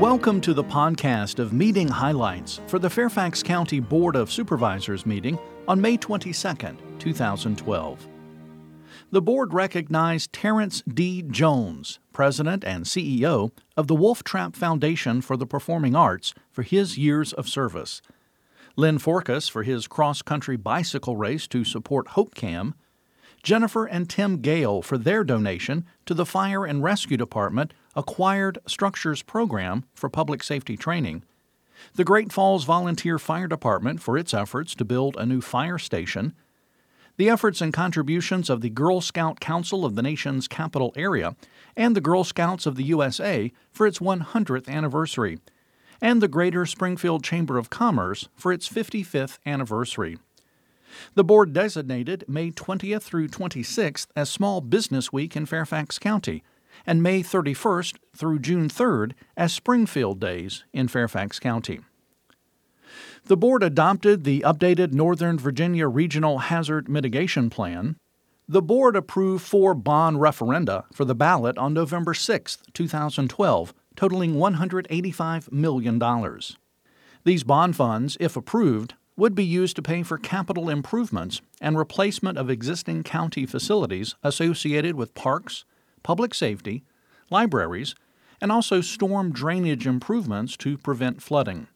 Welcome to the podcast of meeting highlights for the Fairfax County Board of Supervisors meeting on May 22, 2012. The board recognized Terrence D. Jones, President and CEO of the Wolf Trap Foundation for the Performing Arts, for his years of service. Lynn Forkas for his cross country bicycle race to support HopeCam, Jennifer and Tim Gale for their donation to the Fire and Rescue Department Acquired Structures Program for public safety training, the Great Falls Volunteer Fire Department for its efforts to build a new fire station, the efforts and contributions of the Girl Scout Council of the nation's capital area, and the Girl Scouts of the USA for its 100th anniversary, and the Greater Springfield Chamber of Commerce for its 55th anniversary. The board designated May 20th through 26th as Small Business Week in Fairfax County and May 31st through June 3rd as Springfield Days in Fairfax County. The board adopted the updated Northern Virginia Regional Hazard Mitigation Plan. The board approved four bond referenda for the ballot on November 6, 2012, totaling $185 million. These bond funds, if approved, would be used to pay for capital improvements and replacement of existing county facilities associated with parks, public safety, libraries, and also storm drainage improvements to prevent flooding.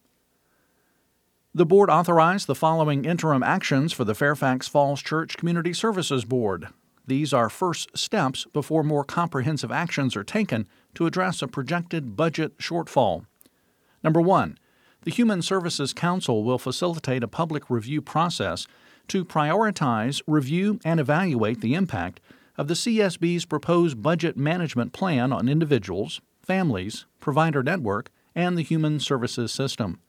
The board authorized the following interim actions for the Fairfax Falls Church Community Services Board. These are first steps before more comprehensive actions are taken to address a projected budget shortfall. Number one, the Human Services Council will facilitate a public review process to prioritize, review, and evaluate the impact of the CSB's proposed budget management plan on individuals, families, provider network, and the human services system.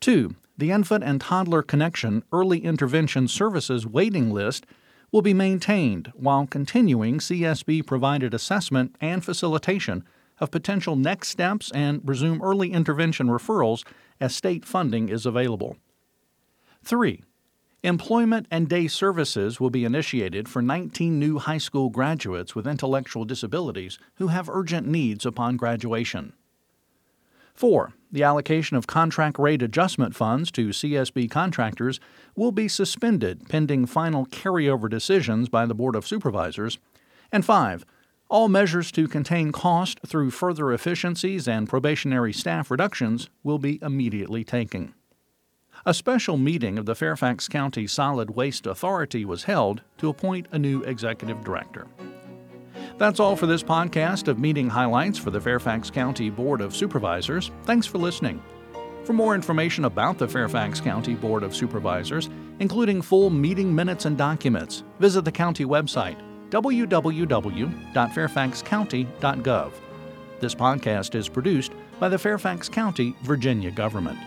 2. The Infant and Toddler Connection Early Intervention Services waiting list will be maintained while continuing CSB provided assessment and facilitation of potential next steps and resume early intervention referrals as state funding is available. 3. Employment and day services will be initiated for 19 new high school graduates with intellectual disabilities who have urgent needs upon graduation. 4. The allocation of contract rate adjustment funds to CSB contractors will be suspended pending final carryover decisions by the Board of Supervisors. And 5. All measures to contain cost through further efficiencies and probationary staff reductions will be immediately taken a special meeting of the Fairfax County Solid Waste Authority was held to appoint a new executive director. That's all for this podcast of meeting highlights for the Fairfax County Board of Supervisors. Thanks for listening. For more information about the Fairfax County Board of Supervisors, including full meeting minutes and documents, visit the county website www.fairfaxcounty.gov. This podcast is produced by the Fairfax County, Virginia government.